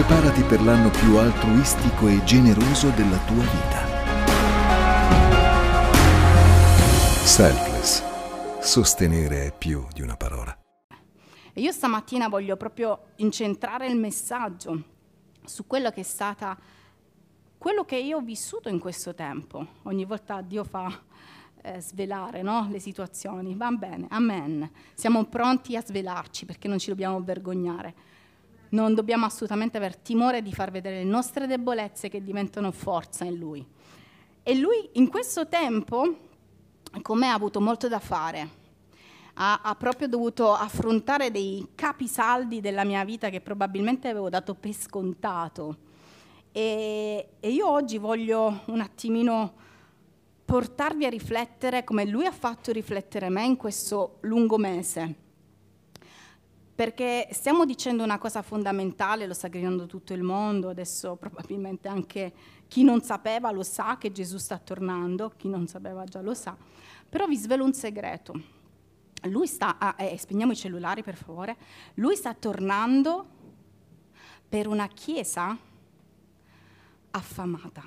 Preparati per l'anno più altruistico e generoso della tua vita. Selfless. Sostenere è più di una parola. Io stamattina voglio proprio incentrare il messaggio su quello che è stata quello che io ho vissuto in questo tempo. Ogni volta Dio fa eh, svelare no? le situazioni. Va bene, amen. Siamo pronti a svelarci perché non ci dobbiamo vergognare. Non dobbiamo assolutamente aver timore di far vedere le nostre debolezze che diventano forza in Lui. E Lui in questo tempo, con me, ha avuto molto da fare. Ha, ha, proprio dovuto affrontare dei capisaldi della mia vita che probabilmente avevo dato per scontato. E, e io oggi voglio un attimino portarvi a riflettere come lui ha fatto riflettere me in questo lungo mese. Perché stiamo dicendo una cosa fondamentale, lo sta gridando tutto il mondo, adesso probabilmente anche chi non sapeva lo sa che Gesù sta tornando, chi non sapeva già lo sa, però vi svelo un segreto. Lui sta, ah, eh, spegniamo i cellulari per favore, lui sta tornando per una chiesa affamata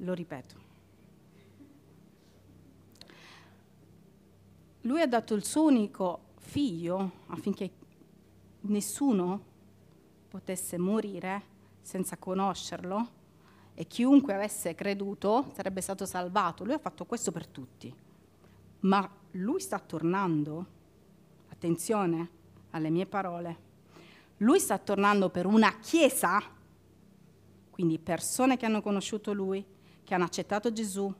Lo ripeto. Lui ha dato il suo unico figlio affinché nessuno potesse morire senza conoscerlo e chiunque avesse creduto sarebbe stato salvato. Lui ha fatto questo per tutti. Ma lui sta tornando, attenzione alle mie parole, lui sta tornando per una chiesa, quindi persone che hanno conosciuto lui, che hanno accettato Gesù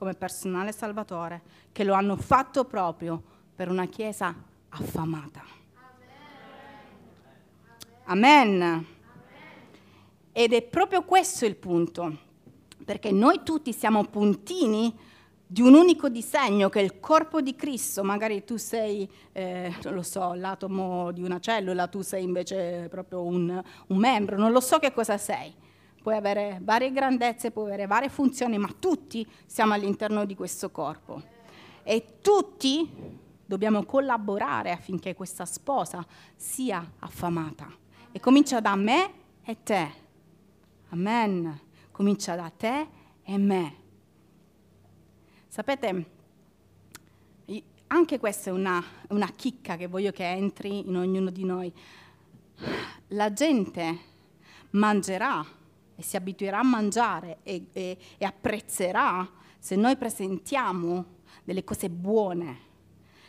come personale salvatore, che lo hanno fatto proprio per una chiesa affamata. Amen. Amen. Ed è proprio questo il punto, perché noi tutti siamo puntini di un unico disegno che è il corpo di Cristo, magari tu sei, eh, non lo so, l'atomo di una cellula, tu sei invece proprio un, un membro, non lo so che cosa sei puoi avere varie grandezze, puoi avere varie funzioni, ma tutti siamo all'interno di questo corpo. E tutti dobbiamo collaborare affinché questa sposa sia affamata. E comincia da me e te. Amen. Comincia da te e me. Sapete, anche questa è una, una chicca che voglio che entri in ognuno di noi. La gente mangerà e si abituerà a mangiare e, e, e apprezzerà se noi presentiamo delle cose buone.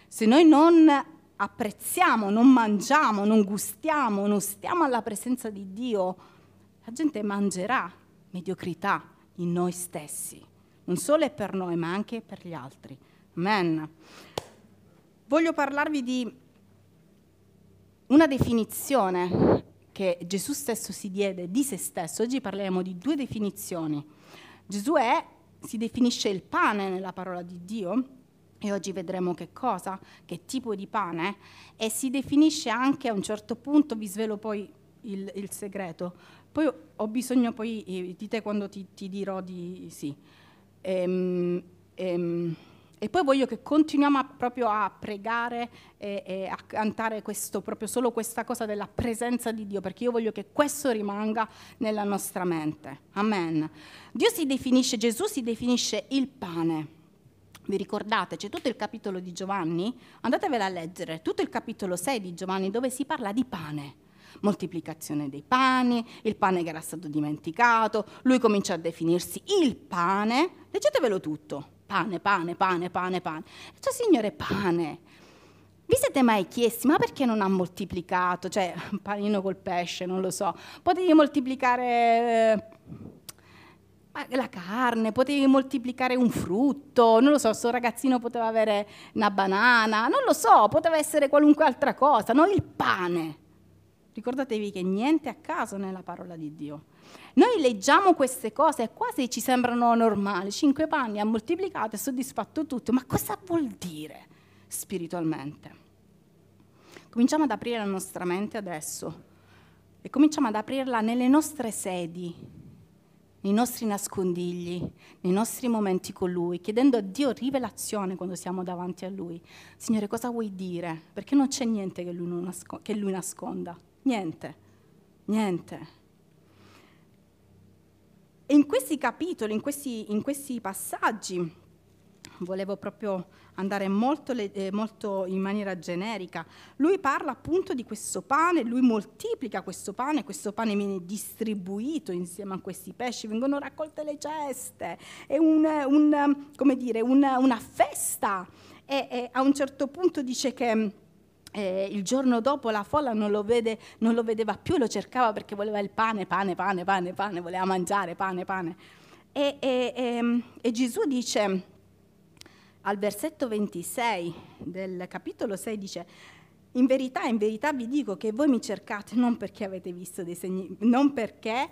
Se noi non apprezziamo, non mangiamo, non gustiamo, non stiamo alla presenza di Dio, la gente mangerà mediocrità in noi stessi, non solo per noi, ma anche per gli altri. Amen. Voglio parlarvi di una definizione che Gesù stesso si diede di se stesso, oggi parleremo di due definizioni. Gesù è, si definisce il pane nella parola di Dio, e oggi vedremo che cosa, che tipo di pane, e si definisce anche a un certo punto, vi svelo poi il, il segreto, poi ho bisogno, poi eh, di te quando ti, ti dirò di sì. Ehm, ehm, e poi voglio che continuiamo a, proprio a pregare e, e, a cantare questo, proprio solo questa cosa della presenza di Dio, perché io voglio che questo rimanga nella nostra mente. Amen. Dio si definisce, Gesù si definisce il pane. Vi ricordate, c'è tutto il capitolo di Giovanni? Andatevela a leggere, tutto il capitolo 6 di Giovanni dove si parla di pane moltiplicazione dei pani, il pane che era stato dimenticato, lui comincia a definirsi il pane, leggetevelo tutto, pane, pane, pane, pane, pane. E cioè, Signore, pane. Vi siete mai chiesti, ma perché non ha moltiplicato? Cioè, un panino col pesce, non lo so. Potevi moltiplicare eh, la carne, potevi moltiplicare un frutto, non lo so, questo ragazzino poteva avere una banana, non lo so, poteva essere qualunque altra cosa, no? Il pane. Ricordatevi che niente a caso nella parola di Dio. Noi leggiamo queste cose e quasi ci sembrano normali. Cinque panni ha moltiplicato e soddisfatto tutto. Ma cosa vuol dire spiritualmente? Cominciamo ad aprire la nostra mente adesso e cominciamo ad aprirla nelle nostre sedi, nei nostri nascondigli, nei nostri momenti con Lui, chiedendo a Dio rivelazione quando siamo davanti a Lui. Signore, cosa vuoi dire? Perché non c'è niente che Lui, nasco- che lui nasconda. Niente, niente. E in questi capitoli, in questi, in questi passaggi, volevo proprio andare molto, eh, molto, in maniera generica. Lui parla appunto di questo pane, lui moltiplica questo pane, questo pane viene distribuito insieme a questi pesci, vengono raccolte le ceste, è un, un, dire, una, una, festa. E, e, a un certo punto dice che eh, il giorno dopo la folla non lo, vede, non lo vedeva più, lo cercava perché voleva il pane, pane, pane, pane, pane, voleva mangiare pane, pane. E, e, e, e Gesù dice al versetto 26 del capitolo 6 dice in verità, in verità vi dico che voi mi cercate non perché avete visto dei segni, non perché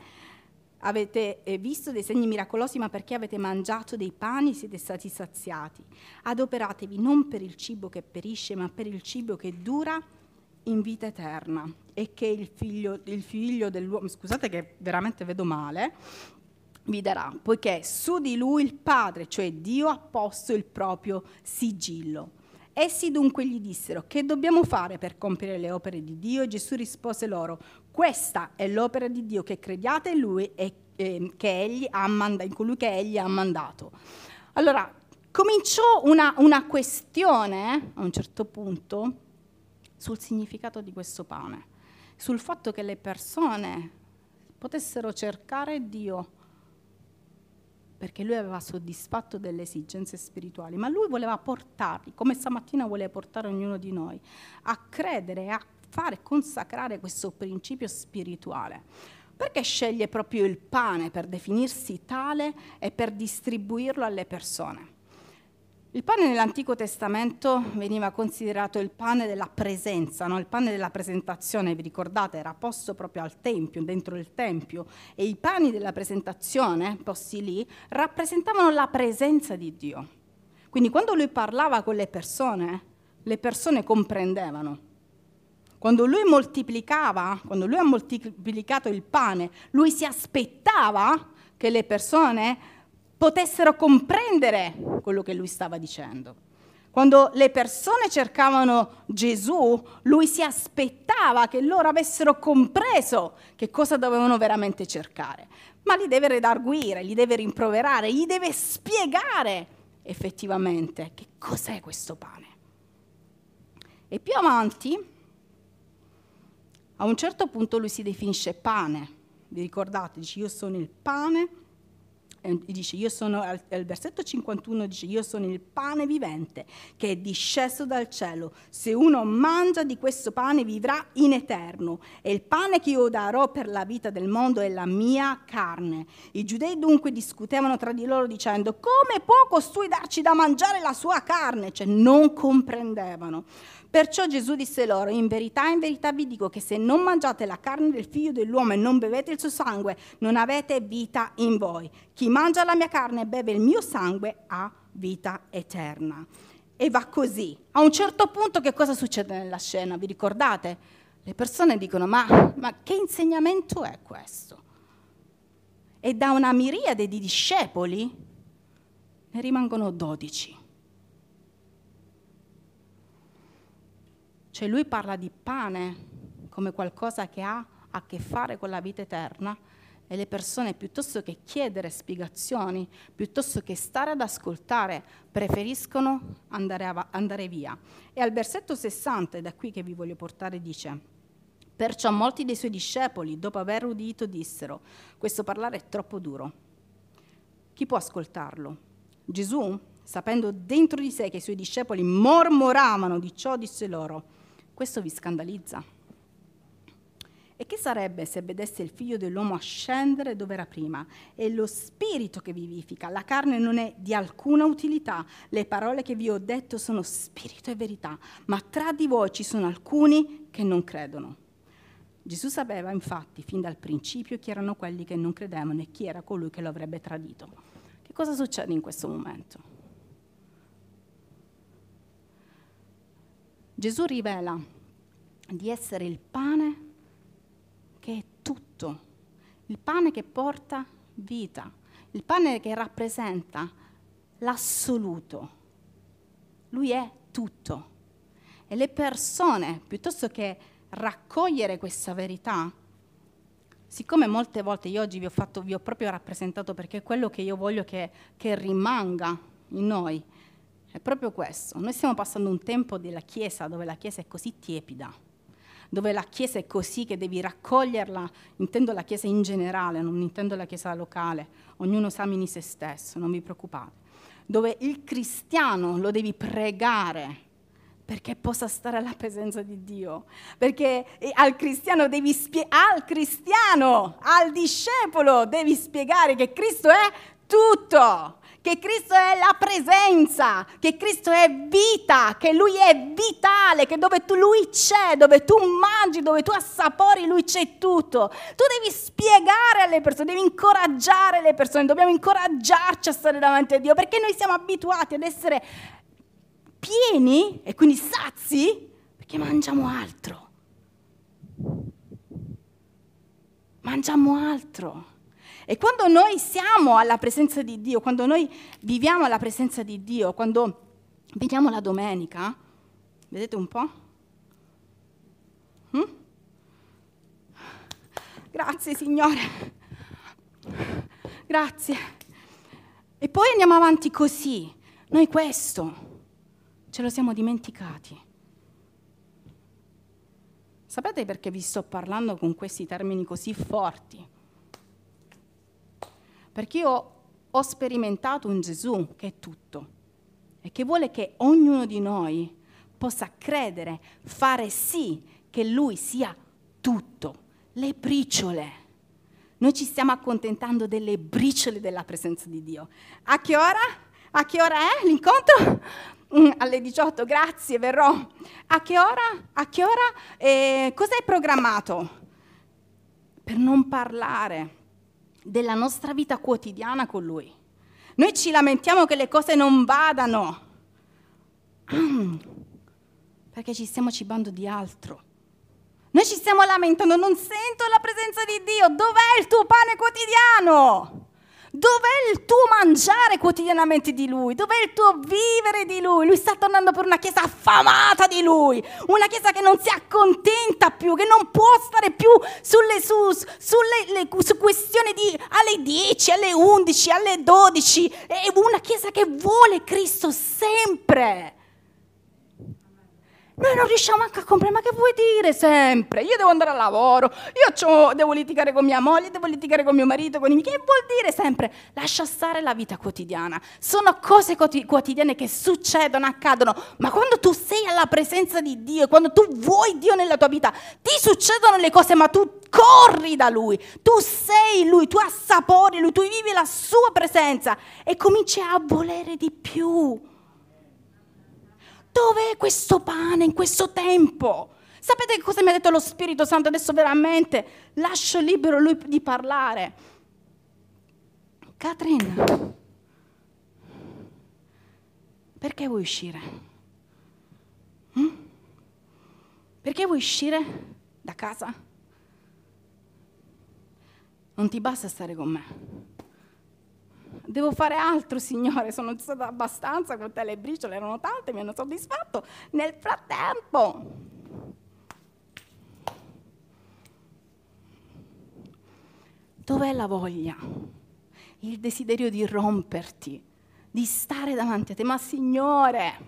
avete eh, visto dei segni miracolosi, ma perché avete mangiato dei pani siete stati saziati. Adoperatevi non per il cibo che perisce, ma per il cibo che dura in vita eterna e che il figlio, il figlio dell'uomo, scusate che veramente vedo male, vi darà, poiché su di lui il Padre, cioè Dio, ha posto il proprio sigillo. Essi dunque gli dissero, che dobbiamo fare per compiere le opere di Dio? E Gesù rispose loro, questa è l'opera di Dio, che crediate in Lui e eh, che egli ha manda- in colui che Egli ha mandato. Allora, cominciò una, una questione, eh, a un certo punto, sul significato di questo pane, sul fatto che le persone potessero cercare Dio perché lui aveva soddisfatto delle esigenze spirituali, ma lui voleva portarli, come stamattina vuole portare ognuno di noi, a credere a fare consacrare questo principio spirituale. Perché sceglie proprio il pane per definirsi tale e per distribuirlo alle persone? Il pane nell'Antico Testamento veniva considerato il pane della presenza, no? il pane della presentazione, vi ricordate, era posto proprio al Tempio, dentro il Tempio, e i pani della presentazione, posti lì, rappresentavano la presenza di Dio. Quindi quando lui parlava con le persone, le persone comprendevano. Quando lui moltiplicava, quando lui ha moltiplicato il pane, lui si aspettava che le persone potessero comprendere quello che lui stava dicendo. Quando le persone cercavano Gesù, lui si aspettava che loro avessero compreso che cosa dovevano veramente cercare, ma li deve redarguire, li deve rimproverare, gli deve spiegare effettivamente che cos'è questo pane. E più avanti, a un certo punto lui si definisce pane. Vi ricordate? Dice io sono il pane e dice, io sono, al, versetto 51 dice, io sono il pane vivente che è disceso dal cielo. Se uno mangia di questo pane vivrà in eterno. E il pane che io darò per la vita del mondo è la mia carne. I giudei dunque discutevano tra di loro dicendo, come può costui darci da mangiare la sua carne? Cioè non comprendevano. Perciò Gesù disse loro, in verità, in verità vi dico che se non mangiate la carne del figlio dell'uomo e non bevete il suo sangue, non avete vita in voi. Chi mangia la mia carne e beve il mio sangue ha vita eterna. E va così. A un certo punto che cosa succede nella scena? Vi ricordate? Le persone dicono, ma, ma che insegnamento è questo? E da una miriade di discepoli ne rimangono dodici. Cioè lui parla di pane come qualcosa che ha a che fare con la vita eterna e le persone piuttosto che chiedere spiegazioni, piuttosto che stare ad ascoltare, preferiscono andare, av- andare via. E al versetto 60, è da qui che vi voglio portare, dice, perciò molti dei suoi discepoli, dopo aver udito, dissero, questo parlare è troppo duro. Chi può ascoltarlo? Gesù, sapendo dentro di sé che i suoi discepoli mormoravano di ciò, disse loro, questo vi scandalizza? E che sarebbe se vedesse il figlio dell'uomo scendere dove era prima? È lo spirito che vivifica, la carne non è di alcuna utilità. Le parole che vi ho detto sono spirito e verità, ma tra di voi ci sono alcuni che non credono. Gesù sapeva infatti fin dal principio chi erano quelli che non credevano e chi era colui che lo avrebbe tradito. Che cosa succede in questo momento? Gesù rivela di essere il pane che è tutto, il pane che porta vita, il pane che rappresenta l'assoluto. Lui è tutto. E le persone, piuttosto che raccogliere questa verità, siccome molte volte io oggi vi ho, fatto, vi ho proprio rappresentato perché è quello che io voglio che, che rimanga in noi, è proprio questo. Noi stiamo passando un tempo della Chiesa dove la Chiesa è così tiepida, dove la Chiesa è così che devi raccoglierla, intendo la Chiesa in generale, non intendo la Chiesa locale, ognuno esamini se stesso, non vi preoccupate, dove il cristiano lo devi pregare perché possa stare alla presenza di Dio. Perché al cristiano devi spiegare, al cristiano, al discepolo devi spiegare che Cristo è tutto che Cristo è la presenza, che Cristo è vita, che Lui è vitale, che dove tu, Lui c'è, dove tu mangi, dove tu assapori, Lui c'è tutto. Tu devi spiegare alle persone, devi incoraggiare le persone, dobbiamo incoraggiarci a stare davanti a Dio, perché noi siamo abituati ad essere pieni e quindi sazi perché mangiamo altro. Mangiamo altro. E quando noi siamo alla presenza di Dio, quando noi viviamo alla presenza di Dio, quando veniamo la domenica, vedete un po'? Hm? Grazie Signore, grazie. E poi andiamo avanti così. Noi questo Ce lo siamo dimenticati. Sapete perché vi sto parlando con questi termini così forti? Perché io ho sperimentato un Gesù che è tutto e che vuole che ognuno di noi possa credere, fare sì che Lui sia tutto, le briciole. Noi ci stiamo accontentando delle briciole della presenza di Dio. A che ora? A che ora è l'incontro? Mm, alle 18, grazie, verrò. A che ora? A che ora? Eh, cos'hai programmato? Per non parlare della nostra vita quotidiana con Lui. Noi ci lamentiamo che le cose non vadano, perché ci stiamo cibando di altro. Noi ci stiamo lamentando, non sento la presenza di Dio, dov'è il tuo pane quotidiano? Dov'è il tuo mangiare quotidianamente di Lui? Dov'è il tuo vivere di Lui? Lui sta tornando per una chiesa affamata di Lui, una chiesa che non si accontenta più, che non può stare più sulle, su, sulle le, su questioni di alle 10, alle 11, alle 12. È una chiesa che vuole Cristo sempre. Noi non riusciamo anche a comprendere, ma che vuoi dire sempre? Io devo andare al lavoro, io devo litigare con mia moglie, devo litigare con mio marito, con i miei... Che vuol dire sempre? Lascia stare la vita quotidiana. Sono cose quotidiane che succedono, accadono, ma quando tu sei alla presenza di Dio, quando tu vuoi Dio nella tua vita, ti succedono le cose, ma tu corri da Lui, tu sei Lui, tu assapori Lui, tu vivi la Sua presenza e cominci a volere di più. Dov'è questo pane in questo tempo? Sapete cosa mi ha detto lo Spirito Santo? Adesso veramente lascio libero lui di parlare. Catherine, perché vuoi uscire? Hm? Perché vuoi uscire da casa? Non ti basta stare con me. Devo fare altro, Signore, sono stata abbastanza con te, le briciole erano tante, mi hanno soddisfatto. Nel frattempo, dov'è la voglia? Il desiderio di romperti, di stare davanti a te. Ma Signore,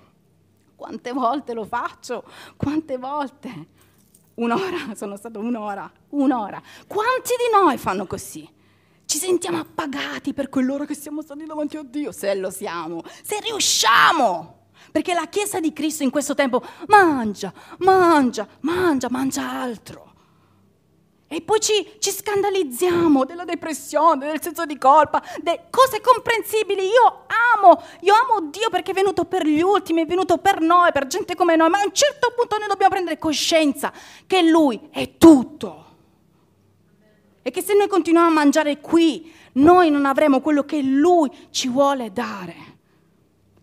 quante volte lo faccio? Quante volte? Un'ora, sono stato un'ora, un'ora. Quanti di noi fanno così? Ci sentiamo appagati per quell'ora che siamo stati davanti a Dio, se lo siamo, se riusciamo. Perché la Chiesa di Cristo in questo tempo mangia, mangia, mangia, mangia altro. E poi ci, ci scandalizziamo della depressione, del senso di colpa, de cose comprensibili. Io amo, io amo Dio perché è venuto per gli ultimi, è venuto per noi, per gente come noi, ma a un certo punto noi dobbiamo prendere coscienza che Lui è tutto e che se noi continuiamo a mangiare qui, noi non avremo quello che Lui ci vuole dare.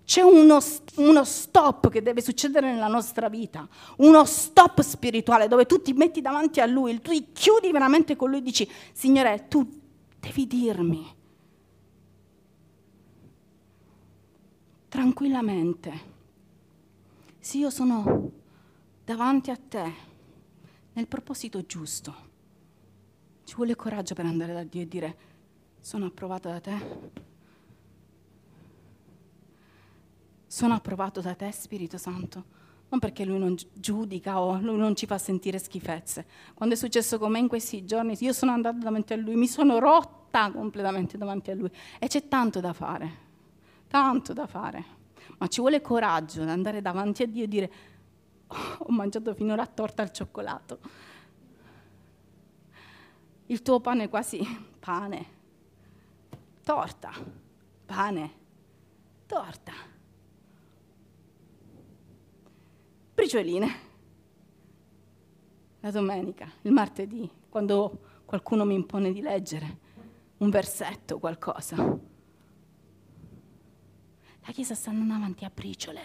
C'è uno, uno, stop che deve succedere nella nostra vita, uno stop spirituale dove tu ti metti davanti a Lui, tu ti chiudi veramente con Lui e dici, Signore, tu devi dirmi tranquillamente, se io sono davanti a te nel proposito giusto ci vuole coraggio per andare da Dio e dire sono approvata da te. Sono approvato da te, Spirito Santo. Non perché lui non giudica o lui non ci fa sentire schifezze. Quando è successo con me in questi giorni, io sono andata davanti a lui, mi sono rotta completamente davanti a lui. E c'è tanto da fare, tanto da fare ma ci vuole coraggio ad andare davanti a Dio e dire oh, ho mangiato finora torta al cioccolato. Il tuo pane è quasi pane, torta, pane, torta. Bricioline. La domenica, il martedì, quando qualcuno mi impone di leggere un versetto, qualcosa la Chiesa sta andando avanti a briciole.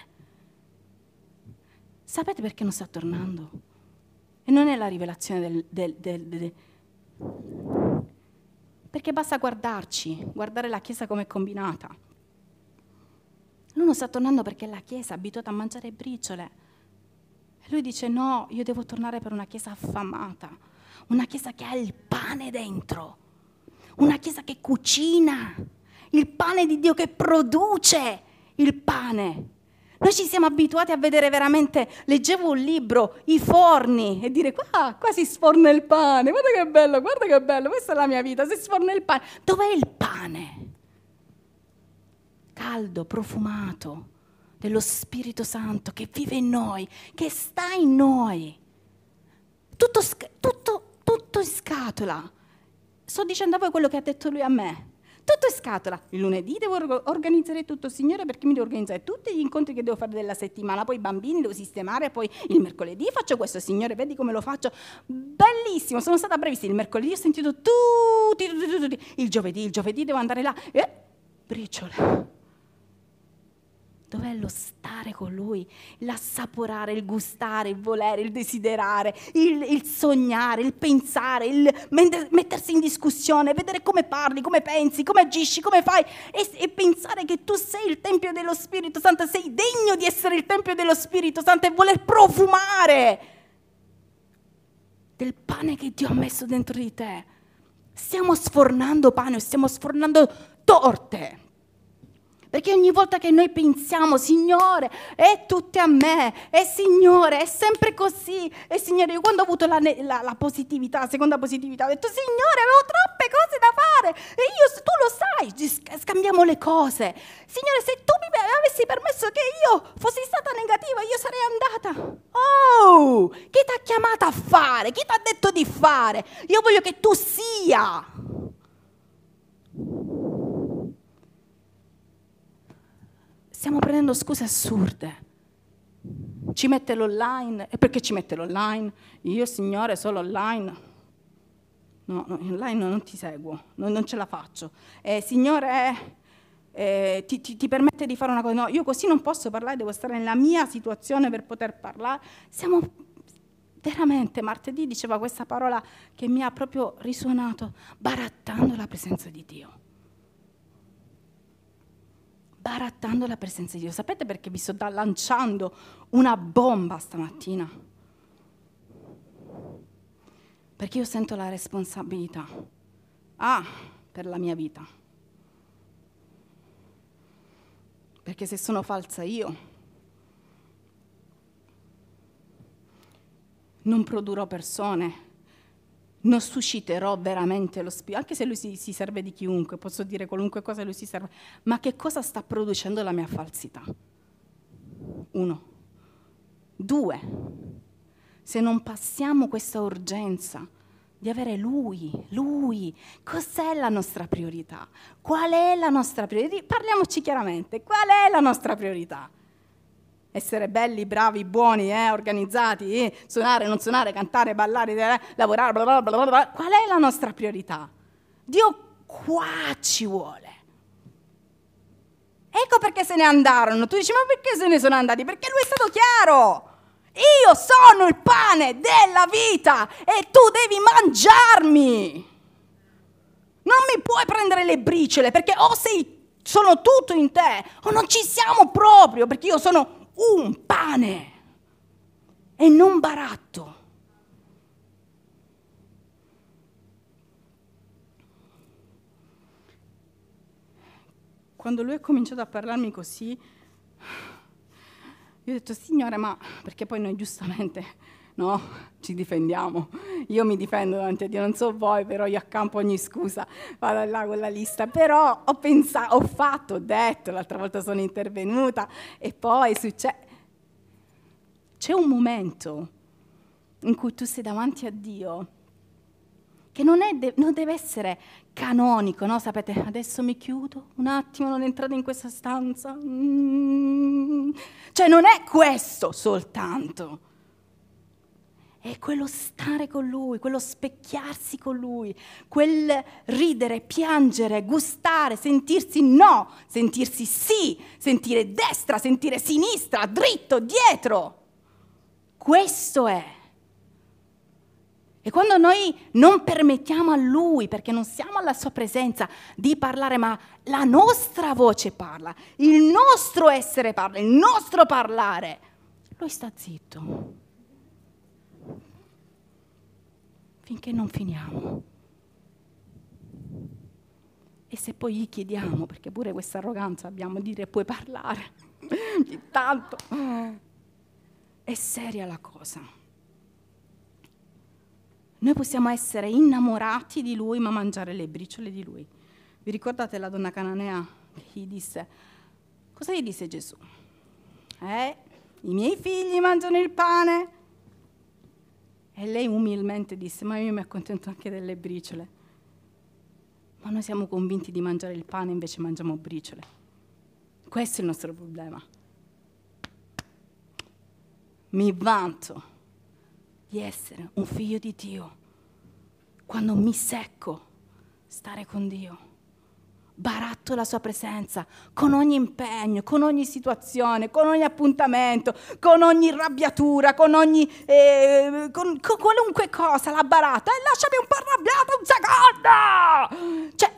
Sapete perché non sta tornando? E non è la rivelazione del, del, del, del perché basta guardarci, guardare la Chiesa come è combinata. Lui non sta tornando perché la Chiesa è abituata a mangiare briciole. E lui dice no, io devo tornare per una Chiesa affamata, una Chiesa che ha il pane dentro, una Chiesa che cucina, il pane di Dio che produce il pane. Noi ci siamo abituati a vedere veramente, leggevo un libro, i forni, e dire qua, qua si sforna il pane, guarda che bello, guarda che bello, questa è la mia vita, si sforna il pane. Dov'è il pane? Caldo, profumato, dello Spirito Santo che vive in noi, che sta in noi. Tutto, tutto, tutto in scatola. Sto dicendo a voi quello che ha detto lui a me. Tutto in scatola. Il lunedì devo organizzare tutto, Signore, perché mi devo organizzare tutti gli incontri che devo fare della settimana, poi i bambini devo sistemare, poi il mercoledì faccio questo, Signore, vedi come lo faccio. Bellissimo, sono stata bravissima. Il mercoledì ho sentito tutti, tutti, tutti. Il giovedì, il giovedì devo andare là. E briciole. Dov'è lo stare con lui, l'assaporare, il gustare, il volere, il desiderare, il, il sognare, il pensare, il mettersi in discussione, vedere come parli, come pensi, come agisci, come fai e, e pensare che tu sei il Tempio dello Spirito Santo, sei degno di essere il Tempio dello Spirito Santo e voler profumare del pane che Dio ha messo dentro di te. Stiamo sfornando pane, stiamo sfornando torte. Perché ogni volta che noi pensiamo, Signore, è tutte a me, è Signore, è sempre così. E Signore, io quando ho avuto la, la, la positività, la seconda positività, ho detto, Signore, avevo troppe cose da fare. E io, tu lo sai, scambiamo le cose. Signore, se tu mi avessi permesso che io fossi stata negativa, io sarei andata. Oh, chi ti ha chiamata a fare? Chi ti ha detto di fare? Io voglio che tu sia. Stiamo prendendo scuse assurde. Ci mette l'online. E perché ci mette l'online? Io, Signore, solo online. No, no online non ti seguo, non, non ce la faccio. Eh, signore, eh, ti, ti, ti, permette di fare una cosa. No, io così non posso parlare, devo stare nella mia situazione per poter parlare. Siamo veramente, martedì diceva questa parola che mi ha proprio risuonato, barattando la presenza di Dio barattando la presenza di Dio. Sapete perché vi sto lanciando una bomba stamattina? Perché io sento la responsabilità. Ah, per la mia vita. Perché se sono falsa io, non produrrò persone non susciterò veramente lo spirito, anche se lui si, si, serve di chiunque, posso dire qualunque cosa lui si serve, ma che cosa sta producendo la mia falsità? Uno. Due, se non passiamo questa urgenza di avere lui, lui, cos'è la nostra priorità? Qual è la nostra priorità? Parliamoci chiaramente, qual è la nostra priorità? Essere belli, bravi, buoni, eh, organizzati, eh, suonare, non suonare, cantare, ballare, eh, lavorare, bla bla bla bla. Qual è la nostra priorità? Dio qua ci vuole. Ecco perché se ne andarono. Tu dici, ma perché se ne sono andati? Perché lui è stato chiaro. Io sono il pane della vita e tu devi mangiarmi. Non mi puoi prendere le briciole perché o sei sono tutto in te, o non ci siamo proprio, perché io sono un pane e non baratto. Quando lui ha cominciato a parlarmi così, io ho detto, Signore, ma perché poi noi giustamente no? Ci difendiamo. Io mi difendo davanti a Dio, non so voi, però io accampo ogni scusa, vado là con la lista. Però ho pensato, ho fatto, ho detto, l'altra volta sono intervenuta e poi succede... C'è un momento in cui tu sei davanti a Dio che non, de- non deve essere canonico, no? Sapete, adesso mi chiudo un attimo, non entrate in questa stanza. Mm. Cioè non è questo soltanto è quello stare con lui, quello specchiarsi con lui, quel ridere, piangere, gustare, sentirsi no, sentirsi sì, sentire destra, sentire sinistra, dritto, dietro. Questo è. E quando noi non permettiamo a Lui, perché non siamo alla Sua presenza, di parlare, ma la nostra voce parla, il nostro essere parla, il nostro parlare, Lui sta zitto. Finché non finiamo. E se poi gli chiediamo, perché pure questa arroganza abbiamo di dire puoi parlare, tanto, è seria la cosa. Noi possiamo essere innamorati di lui ma mangiare le briciole di lui. Vi ricordate la donna cananea che gli disse, cosa gli disse Gesù? Eh, i miei figli mangiano il pane e lei umilmente disse, ma io mi accontento anche delle briciole. Ma noi siamo convinti di mangiare il pane, invece mangiamo briciole. Questo è il nostro problema. Mi vanto di essere un figlio di Dio quando mi secco stare con Dio baratto la sua presenza con ogni impegno, con ogni situazione, con ogni appuntamento, con ogni rabbiatura, con ogni eh, con, con, qualunque cosa la barata e lasciami un po' arrabbiato un secondo. Cioè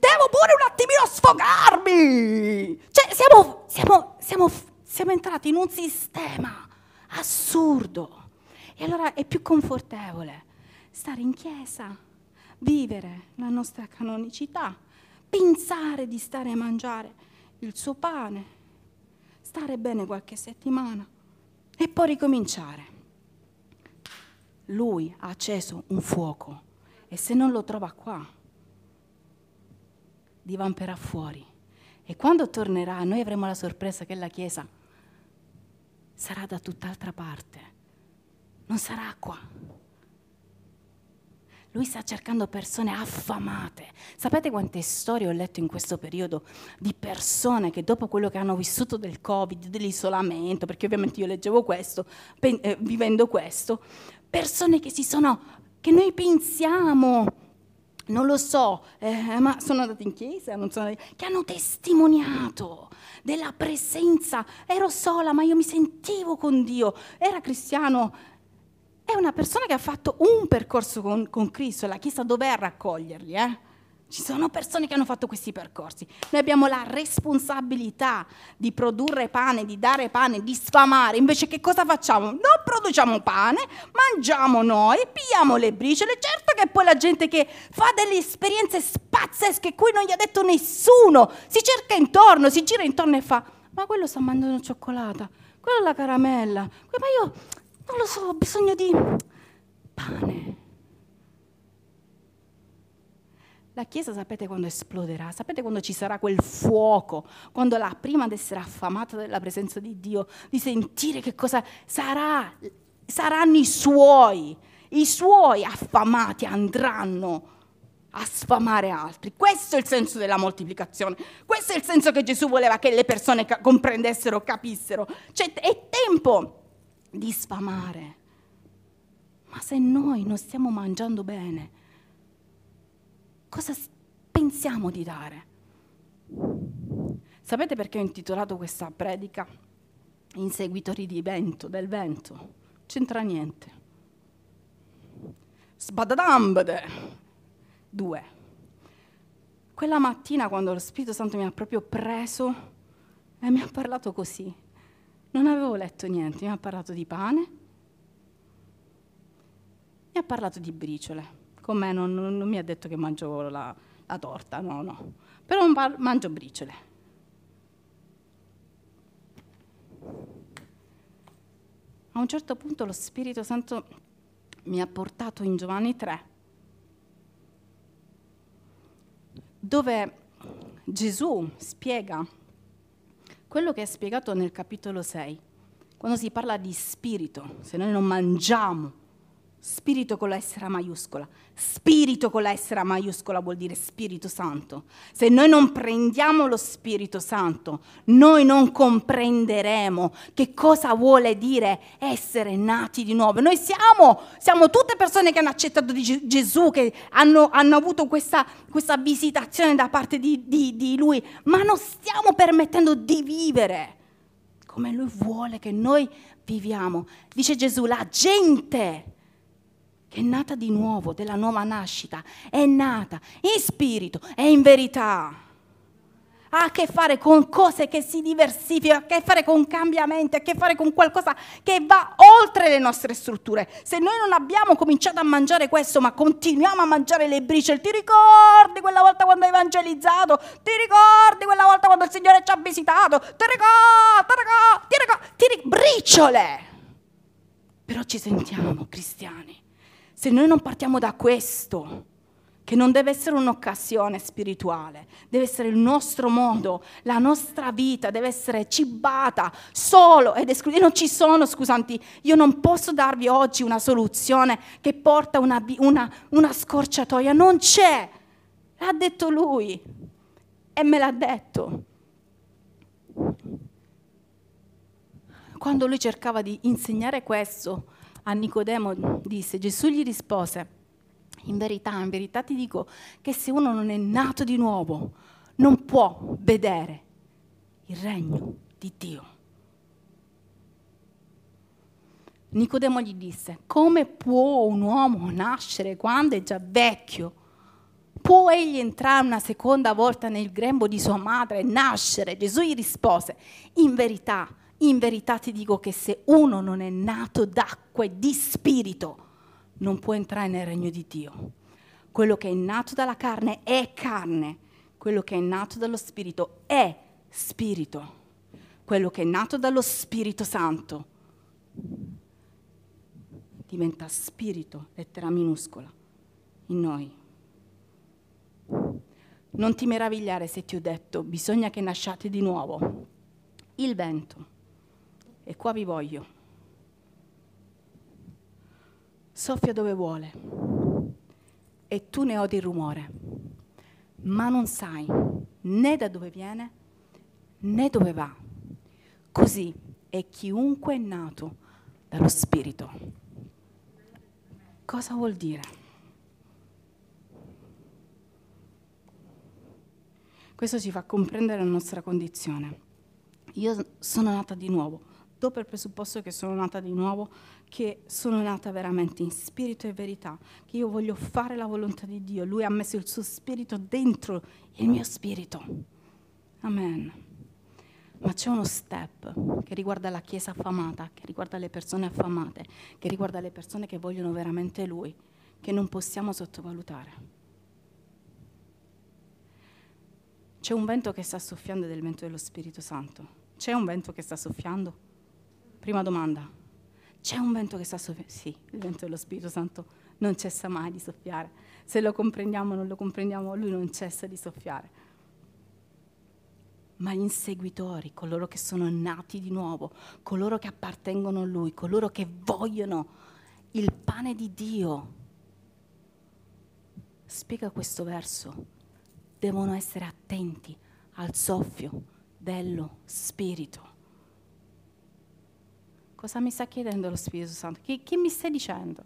devo pure un attimino sfogarmi. Cioè siamo, siamo, siamo, siamo entrati in un sistema assurdo. E allora è più confortevole stare in chiesa vivere la nostra canonicità, pensare di stare a mangiare il suo pane, stare bene qualche settimana e poi ricominciare. Lui ha acceso un fuoco e se non lo trova qua, divamperà fuori. E quando tornerà, noi avremo la sorpresa che la Chiesa sarà da tutt'altra parte, non sarà qua. Lui sta cercando persone affamate. Sapete quante storie ho letto in questo periodo di persone che dopo quello che hanno vissuto del Covid, dell'isolamento, perché ovviamente io leggevo questo, pen- eh, vivendo questo, persone che si sono, che noi pensiamo, non lo so, eh, ma sono andate in chiesa, sono, che hanno testimoniato della presenza. Ero sola, ma io mi sentivo con Dio. Era cristiano, è una persona che ha fatto un percorso con, con Cristo, la Chiesa dov'è a raccoglierli, eh? Ci sono persone che hanno fatto questi percorsi. Noi abbiamo la responsabilità di produrre pane, di dare pane, di sfamare. Invece che cosa facciamo? Non produciamo pane, mangiamo noi, pigliamo le briciole. Certo che poi la gente che fa delle esperienze pazzesche, cui non gli ha detto nessuno, si cerca intorno, si gira intorno e fa, ma quello sta mangiando cioccolata, quello la caramella. Ma io non lo so, ho bisogno di pane. La Chiesa sapete quando esploderà? Sapete quando ci sarà quel fuoco? Quando la prima ad essere affamata della presenza di Dio, di sentire che cosa sarà? Saranno i suoi, i suoi affamati andranno a sfamare altri. Questo è il senso della moltiplicazione. Questo è il senso che Gesù voleva che le persone comprendessero, capissero. Cioè, è tempo di sfamare. Ma se noi non stiamo mangiando bene, cosa pensiamo di dare? Sapete perché ho intitolato questa predica Inseguitori di vento, del vento? C'entra niente. Sbadadambade. Due. quella mattina quando lo Spirito Santo mi ha proprio preso e mi ha parlato così, non avevo letto niente, mi ha parlato di pane, mi ha parlato di briciole. Con me non, non, non mi ha detto che mangio la, la torta, no, no. Però mangio briciole. A un certo punto lo Spirito Santo mi ha portato in Giovanni 3, dove Gesù spiega quello che è spiegato nel capitolo 6, quando si parla di spirito, se noi non mangiamo Spirito con la S maiuscola. Spirito con la S maiuscola vuol dire Spirito Santo. Se noi non prendiamo lo Spirito Santo, noi non comprenderemo che cosa vuole dire essere nati di nuovo. Noi siamo, siamo tutte persone che hanno accettato Gesù, che hanno, hanno avuto questa, questa, visitazione da parte di, di, di Lui, ma non stiamo permettendo di vivere come Lui vuole che noi viviamo. Dice Gesù, la gente che è nata di nuovo, della nuova nascita, è nata in spirito e in verità. Ha a che fare con cose che si diversificano, ha a che fare con cambiamenti, ha a che fare con qualcosa che va oltre le nostre strutture. Se noi non abbiamo cominciato a mangiare questo, ma continuiamo a mangiare le briciole, ti ricordi quella volta quando hai evangelizzato? Ti ricordi quella volta quando il Signore ci ha visitato? Ti ricordi, ti ricordi, ti ricordi, ti ricordi, briciole! Però ci sentiamo cristiani se noi non partiamo da questo, che non deve essere un'occasione spirituale, deve essere il nostro modo, la nostra vita deve essere cibata solo ed esclusiva. Non ci sono, scusanti, io non posso darvi oggi una soluzione che porta una, una, una scorciatoia, non c'è. L'ha detto lui e me l'ha detto. Quando lui cercava di insegnare questo, a Nicodemo disse, Gesù gli rispose, in verità, in verità ti dico che se uno non è nato di nuovo, non può vedere il regno di Dio. Nicodemo gli disse, come può un uomo nascere quando è già vecchio? Può egli entrare una seconda volta nel grembo di sua madre e nascere? Gesù gli rispose, in verità, in verità ti dico che se uno non è nato d'acqua e di spirito, non può entrare nel regno di Dio. Quello che è nato dalla carne è carne, quello che è nato dallo spirito è spirito. Quello che è nato dallo Spirito Santo diventa spirito, lettera minuscola, in noi. Non ti meravigliare se ti ho detto, bisogna che nasciate di nuovo. Il vento e qua vi voglio. Soffia dove vuole e tu ne odi il rumore, ma non sai né da dove viene né dove va. Così è chiunque è nato dallo Spirito. Cosa vuol dire? Questo ci fa comprendere la nostra condizione. Io sono nata di nuovo, do per presupposto che sono nata di nuovo, che sono nata veramente in spirito e verità, che io voglio fare la volontà di Dio. Lui ha messo il suo spirito dentro il mio spirito. Amen. Ma c'è uno step che riguarda la Chiesa affamata, che riguarda le persone affamate, che riguarda le persone che vogliono veramente Lui, che non possiamo sottovalutare. C'è un vento che sta soffiando il vento dello Spirito Santo. C'è un vento che sta soffiando? Prima domanda. C'è un vento che sta soffiando? Sì, il vento dello Spirito Santo non cessa mai di soffiare. Se lo comprendiamo o non lo comprendiamo, lui non cessa di soffiare. Ma gli inseguitori, coloro che sono nati di nuovo, coloro che appartengono a lui, coloro che vogliono il pane di Dio, spiega questo verso, devono essere attenti al soffio dello Spirito. Cosa mi sta chiedendo lo Spirito Santo? Che, che mi stai dicendo?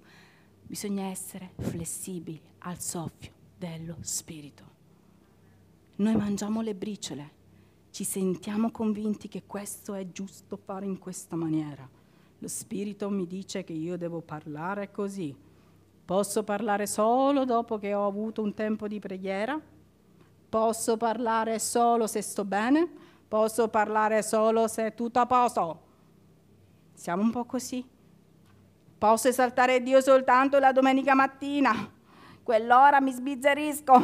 Bisogna essere flessibili al soffio dello Spirito. Noi mangiamo le briciole, ci sentiamo convinti che questo è giusto fare in questa maniera. Lo Spirito mi dice che io devo parlare così. Posso parlare solo dopo che ho avuto un tempo di preghiera? Posso parlare solo se sto bene? Posso parlare solo se è tutto a posto? Siamo un po' così. Posso esaltare Dio soltanto la domenica mattina? Quell'ora mi sbizzerisco.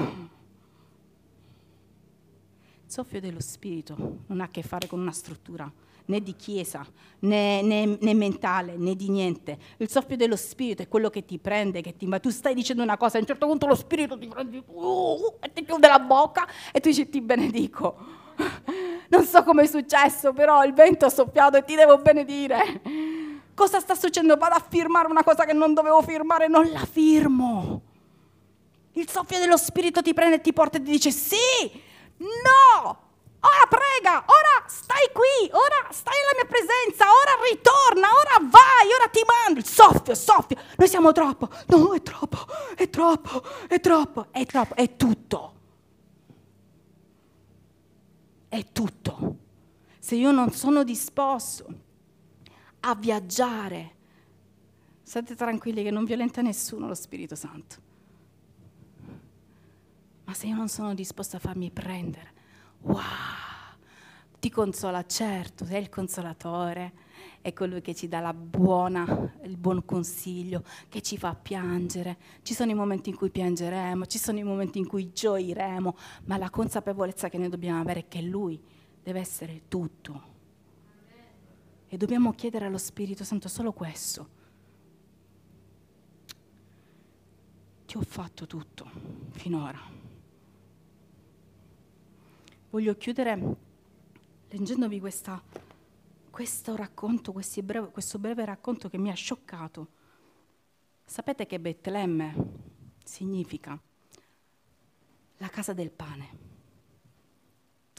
Il soffio dello Spirito non ha a che fare con una struttura né di chiesa, né, né, né, mentale, né di niente. Il soffio dello spirito è quello che ti prende, che ti ma tu stai dicendo una cosa, a un certo punto lo spirito ti prende uh, e ti chiude la bocca e tu dici ti benedico. Non so come è successo, però il vento ha soffiato e ti devo benedire. Cosa sta succedendo? Vado a firmare una cosa che non dovevo firmare, non la firmo. Il soffio dello spirito ti prende e ti porta e ti dice sì, no, ora prega, ora stai qui, ora stai nella mia presenza, ora ritorna, ora vai, ora ti mando. Il soffio, soffio. Noi siamo troppo. No, è troppo, è troppo, è troppo, è troppo, è tutto. È tutto. Se io non sono disposto a viaggiare, state tranquilli che non violenta nessuno lo Spirito Santo. Ma se io non sono disposto a farmi prendere wow, ti consola, certo, sei il consolatore, è colui che ci dà buona, il buon consiglio, che ci fa piangere. Ci sono i momenti in cui piangeremo, ci sono i momenti in cui gioiremo, ma la consapevolezza che noi dobbiamo avere è che Lui deve essere tutto. E dobbiamo chiedere allo Spirito Santo solo questo. Ti ho fatto tutto finora. Voglio chiudere leggendovi questa, questo racconto, breve, questo breve racconto che mi ha scioccato. Sapete che Betlemme significa la casa del pane.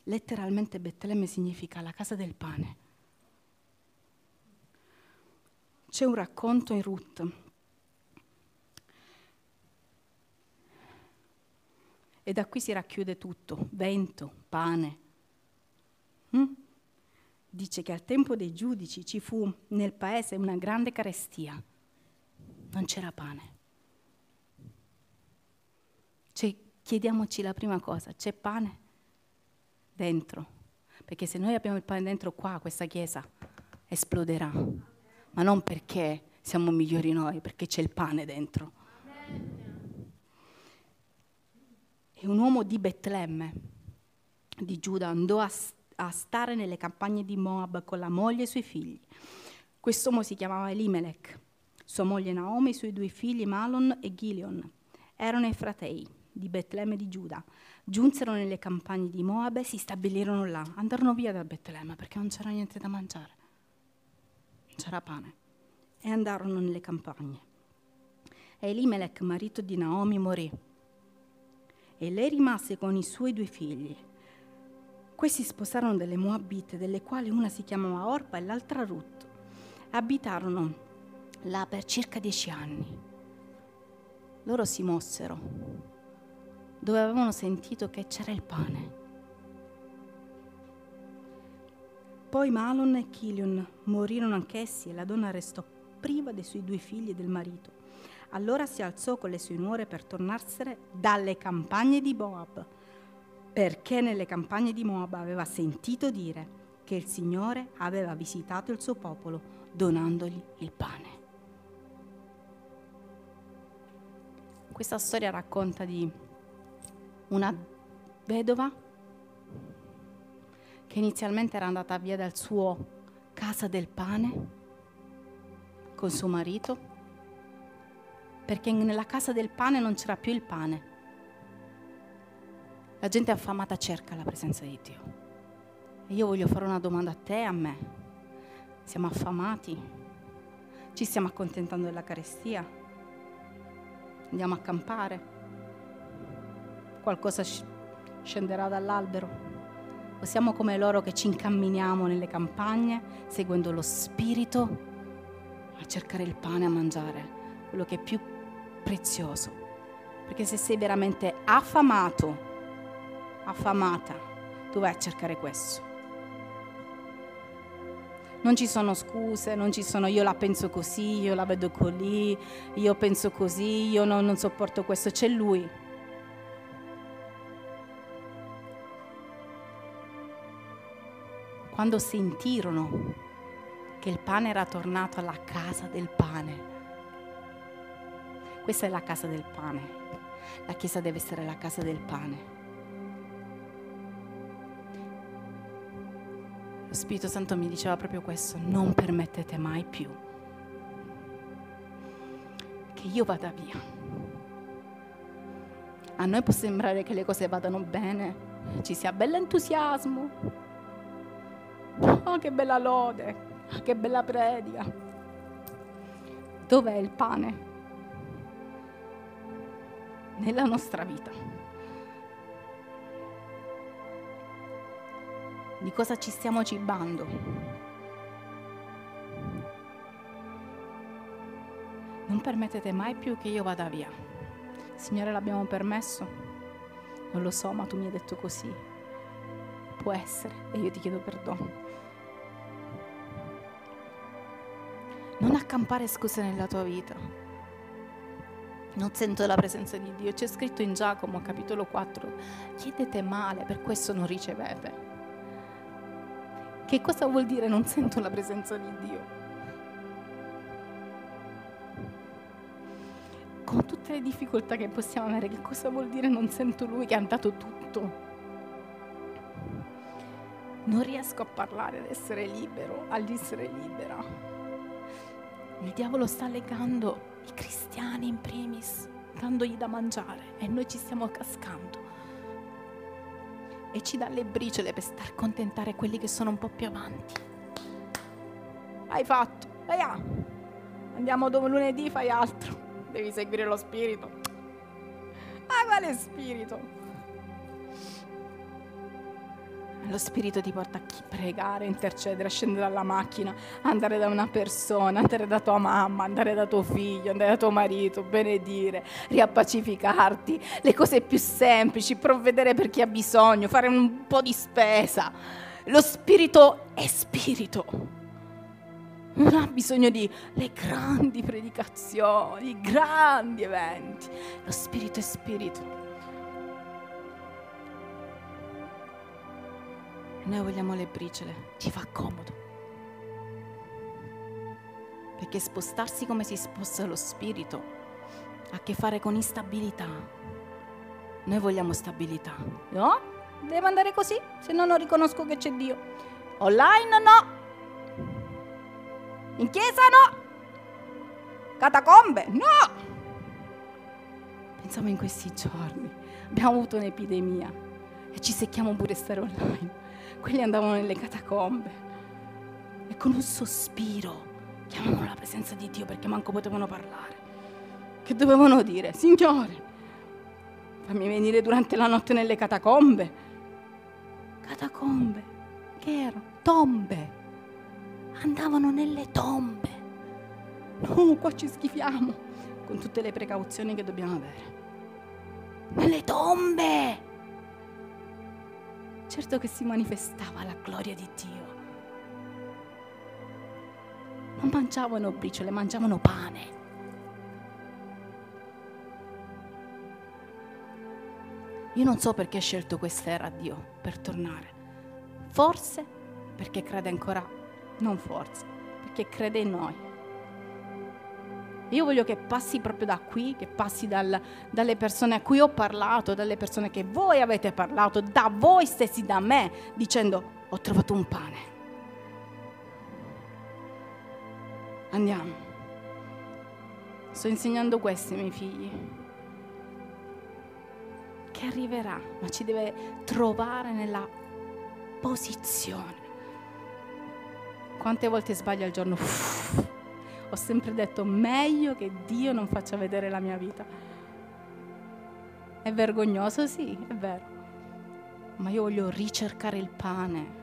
Letteralmente Betlemme significa la casa del pane. C'è un racconto in Ruth E da qui si racchiude tutto, vento, pane. Mm? Dice che al tempo dei giudici ci fu nel paese una grande carestia, non c'era pane. Cioè, chiediamoci la prima cosa, c'è pane dentro? Perché se noi abbiamo il pane dentro qua, questa chiesa esploderà, ma non perché siamo migliori noi, perché c'è il pane dentro. E un uomo di Betlemme, di Giuda, andò a, a stare nelle campagne di Moab con la moglie e i suoi figli. Quest'uomo si chiamava Elimelech, sua moglie Naomi, i suoi due figli Malon e Gilion. Erano i fratelli di Betlemme di Giuda. Giunsero nelle campagne di Moab e si stabilirono là. Andarono via da Betlemme perché non c'era niente da mangiare. Non c'era pane. E andarono nelle campagne. Elimelech, marito di Naomi, morì e lei rimase con i suoi due figli. Questi sposarono delle Moabite, delle quali una si chiamava Orpa e l'altra Ruth. Abitarono là per circa dieci anni. Loro si mossero, dove avevano sentito che c'era il pane. Poi Malon e Chilion morirono anch'essi e la donna restò priva dei suoi due figli e del marito. Allora si alzò con le sue nuore per tornarsene dalle campagne di Moab, perché nelle campagne di Moab aveva sentito dire che il Signore aveva visitato il suo popolo donandogli il pane. Questa storia racconta di una vedova che inizialmente era andata via dal suo casa del pane con suo marito perché nella casa del pane non c'era più il pane. La gente affamata cerca la presenza di Dio. E io voglio fare una domanda a te e a me. Siamo affamati? Ci stiamo accontentando della carestia? Andiamo a campare? Qualcosa scenderà dall'albero? O siamo come loro che ci incamminiamo nelle campagne seguendo lo spirito a cercare il pane a mangiare, quello che è più prezioso. Perché se sei veramente affamato, affamata, tu vai a cercare questo. Non ci sono scuse, non ci sono io la penso così, io la vedo così, io penso così, io non, non sopporto questo, c'è lui. Quando sentirono che il pane era tornato alla casa del pane, questa è la casa del pane, la Chiesa deve essere la casa del pane Lo Spirito Santo mi diceva proprio questo, non permettete mai più che io vada via. A noi può sembrare che le cose vadano bene, ci sia bell'entusiasmo, Oh, che bella lode, che bella predica. Dov'è il pane? Nella nostra vita. Di cosa ci stiamo cibando? Non permettete mai più che io vada via. Signore, l'abbiamo permesso? Non lo so, ma tu mi hai detto così. Può essere e io ti chiedo perdono. Non accampare scuse nella tua vita. Non sento la presenza di Dio. C'è scritto in Giacomo capitolo 4, chiedete male, per questo non ricevete. Che cosa vuol dire non sento la presenza di Dio? Con tutte le difficoltà che possiamo avere, che cosa vuol dire non sento Lui che ha dato tutto? Non riesco a parlare ad essere libero, all'essere libera. Il diavolo sta legando i cristiani in primis, dandogli da mangiare e noi ci stiamo cascando. E ci dà le briciole per star contentare quelli che sono un po' più avanti. Hai fatto, vai a. Andiamo dopo lunedì, fai altro. Devi seguire lo spirito. Ma quale spirito? Lo Spirito ti porta a pregare, intercedere, a scendere dalla macchina, andare da una persona, andare da tua mamma, andare da tuo figlio, andare da tuo marito, benedire, riappacificarti, le cose più semplici, provvedere per chi ha bisogno, fare un po' di spesa. Lo Spirito è Spirito. Non ha bisogno di le grandi predicazioni, i grandi eventi. Lo Spirito è Spirito. Noi vogliamo le briciole, ci fa comodo. Perché spostarsi come si sposta lo spirito ha a che fare con instabilità. Noi vogliamo stabilità. No? Deve andare così, se no non riconosco che c'è Dio. Online no. In chiesa no. Catacombe no. Pensiamo in questi giorni. Abbiamo avuto un'epidemia e ci secchiamo pure stare online quelli andavano nelle catacombe e con un sospiro chiamavano la presenza di Dio perché manco potevano parlare. Che dovevano dire? Signore, fammi venire durante la notte nelle catacombe. Catacombe, che erano? Tombe. Andavano nelle tombe. No, qua ci schifiamo con tutte le precauzioni che dobbiamo avere. Nelle tombe certo che si manifestava la gloria di Dio. Non mangiavano briciole, mangiavano pane. Io non so perché ha scelto questa era Dio per tornare. Forse perché crede ancora, non forse, perché crede in noi. Io voglio che passi proprio da qui, che passi dal, dalle persone a cui ho parlato, dalle persone che voi avete parlato, da voi stessi, da me, dicendo ho trovato un pane. Andiamo. Sto insegnando questo ai miei figli. Che arriverà, ma ci deve trovare nella posizione. Quante volte sbaglio al giorno? Uff ho sempre detto meglio che Dio non faccia vedere la mia vita. È vergognoso, sì, è vero, ma io voglio ricercare il pane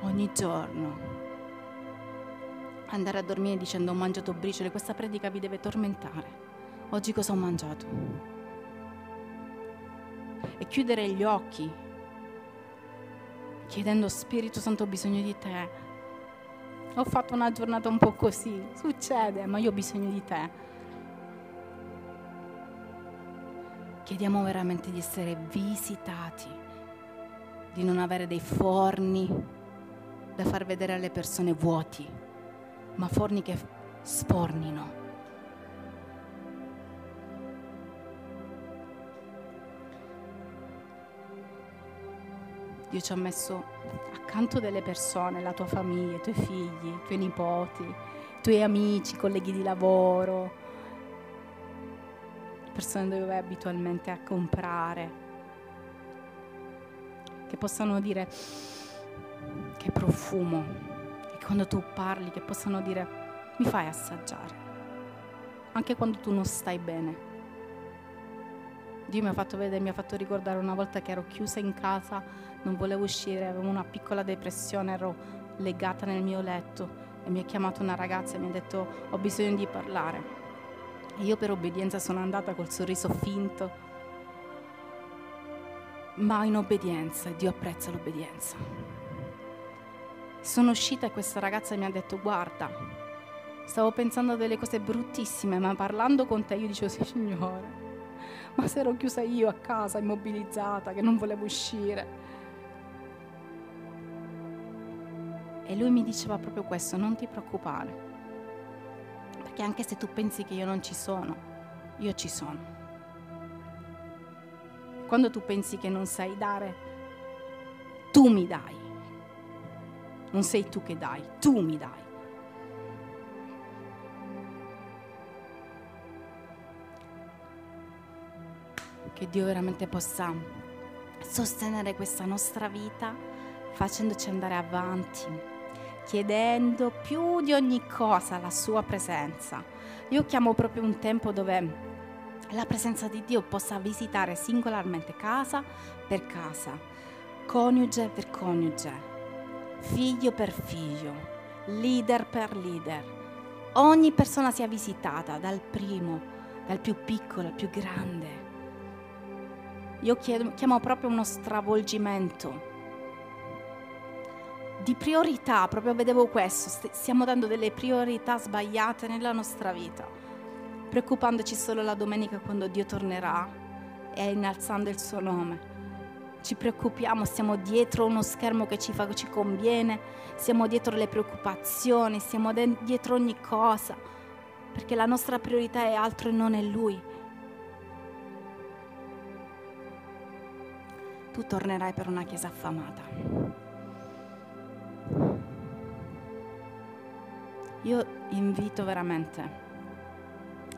ogni giorno. Andare a dormire dicendo ho mangiato briciole, questa predica vi deve tormentare. Oggi cosa ho mangiato? E chiudere gli occhi chiedendo Spirito Santo ho bisogno di te ho fatto una giornata un po' così, succede, ma io ho bisogno di te. Chiediamo veramente di essere visitati di non avere dei forni da far vedere alle persone vuoti, ma forni che sfornino. Dio ci ha messo accanto delle persone, la tua famiglia, i tuoi figli, i tuoi nipoti, i tuoi amici, colleghi di lavoro, persone dove vai abitualmente a comprare, che possano dire che profumo e quando tu parli che possano dire mi fai assaggiare, anche quando tu non stai bene. Dio mi ha fatto vedere, mi ha fatto ricordare una volta che ero chiusa in casa non volevo uscire, avevo una piccola depressione, ero legata nel mio letto e mi ha chiamato una ragazza e mi ha detto ho bisogno di parlare. E io per obbedienza sono andata col sorriso finto, ma in obbedienza, Dio apprezza l'obbedienza. Sono uscita e questa ragazza mi ha detto guarda, stavo pensando a delle cose bruttissime, ma parlando con te io dicevo sì signore, ma se ero chiusa io a casa, immobilizzata, che non volevo uscire. E lui mi diceva proprio questo, non ti preoccupare, perché anche se tu pensi che io non ci sono, io ci sono. Quando tu pensi che non sai dare, tu mi dai. Non sei tu che dai, tu mi dai. Che Dio veramente possa sostenere questa nostra vita facendoci andare avanti chiedendo più di ogni cosa la sua presenza. Io chiamo proprio un tempo dove la presenza di Dio possa visitare singolarmente casa per casa, coniuge per coniuge, figlio per figlio, leader per leader. Ogni persona sia visitata dal primo, dal più piccolo al più grande. Io chiamo proprio uno stravolgimento di priorità, proprio vedevo questo, stiamo dando delle priorità sbagliate nella nostra vita, preoccupandoci solo la domenica quando Dio tornerà e innalzando il suo nome. Ci preoccupiamo, stiamo dietro uno schermo che ci, fa, ci conviene, siamo dietro le preoccupazioni, siamo dietro ogni cosa, perché la nostra priorità è altro e non è Lui. Tu tornerai per una chiesa affamata. Io invito veramente,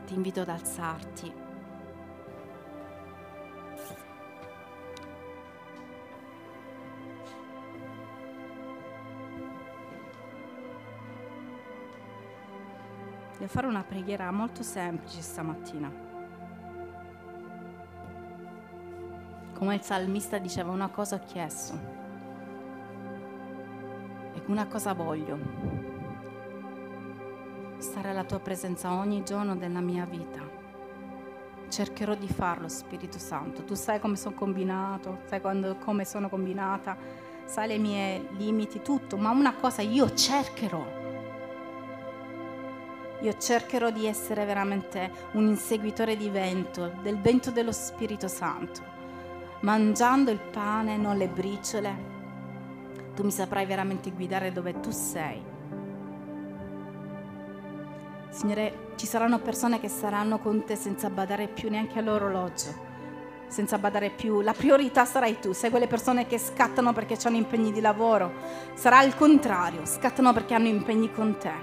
ti invito ad alzarti. Devo fare una preghiera molto semplice stamattina. Come il salmista diceva, una cosa ho chiesto e una cosa voglio stare alla tua presenza ogni giorno della mia vita. Cercherò di farlo, Spirito Santo. Tu sai come sono combinato, sai quando, come sono combinata, sai i miei limiti, tutto, ma una cosa io cercherò. Io cercherò di essere veramente un inseguitore di vento, del vento dello Spirito Santo, mangiando il pane, non le briciole. Tu mi saprai veramente guidare dove tu sei Signore, ci saranno persone che saranno con te senza badare più neanche all'orologio, senza badare più. La priorità sarai tu, sei quelle persone che scattano perché hanno impegni di lavoro. Sarà il contrario, scattano perché hanno impegni con te.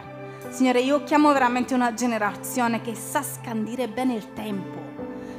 Signore, io chiamo veramente una generazione che sa scandire bene il tempo.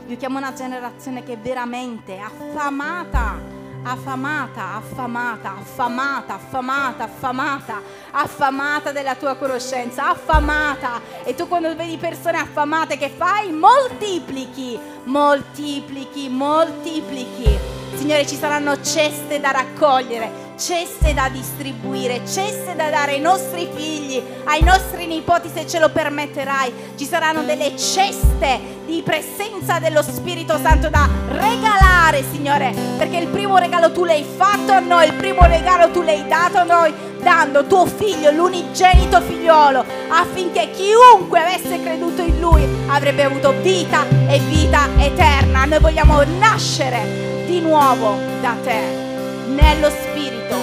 Io chiamo una generazione che è veramente affamata affamata, affamata, affamata, affamata, affamata, affamata della tua conoscenza, affamata. E tu quando vedi persone affamate che fai? Moltiplichi, moltiplichi, moltiplichi. Signore, ci saranno ceste da raccogliere, ceste da distribuire, ceste da dare ai nostri figli, ai nostri nipoti se ce lo permetterai. Ci saranno delle ceste di presenza dello Spirito Santo da regalare, Signore, perché il primo regalo tu l'hai fatto a noi, il primo regalo tu l'hai dato a noi, dando tuo figlio, l'unigenito figliolo, affinché chiunque avesse creduto in lui avrebbe avuto vita e vita eterna. Noi vogliamo nascere di nuovo da te. nello spirito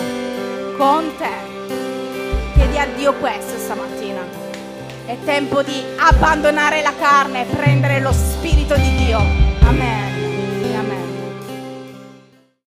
con te. Chiedi a Dio questo stamattina. È tempo di abbandonare la carne e prendere lo Spirito di Dio. Amen.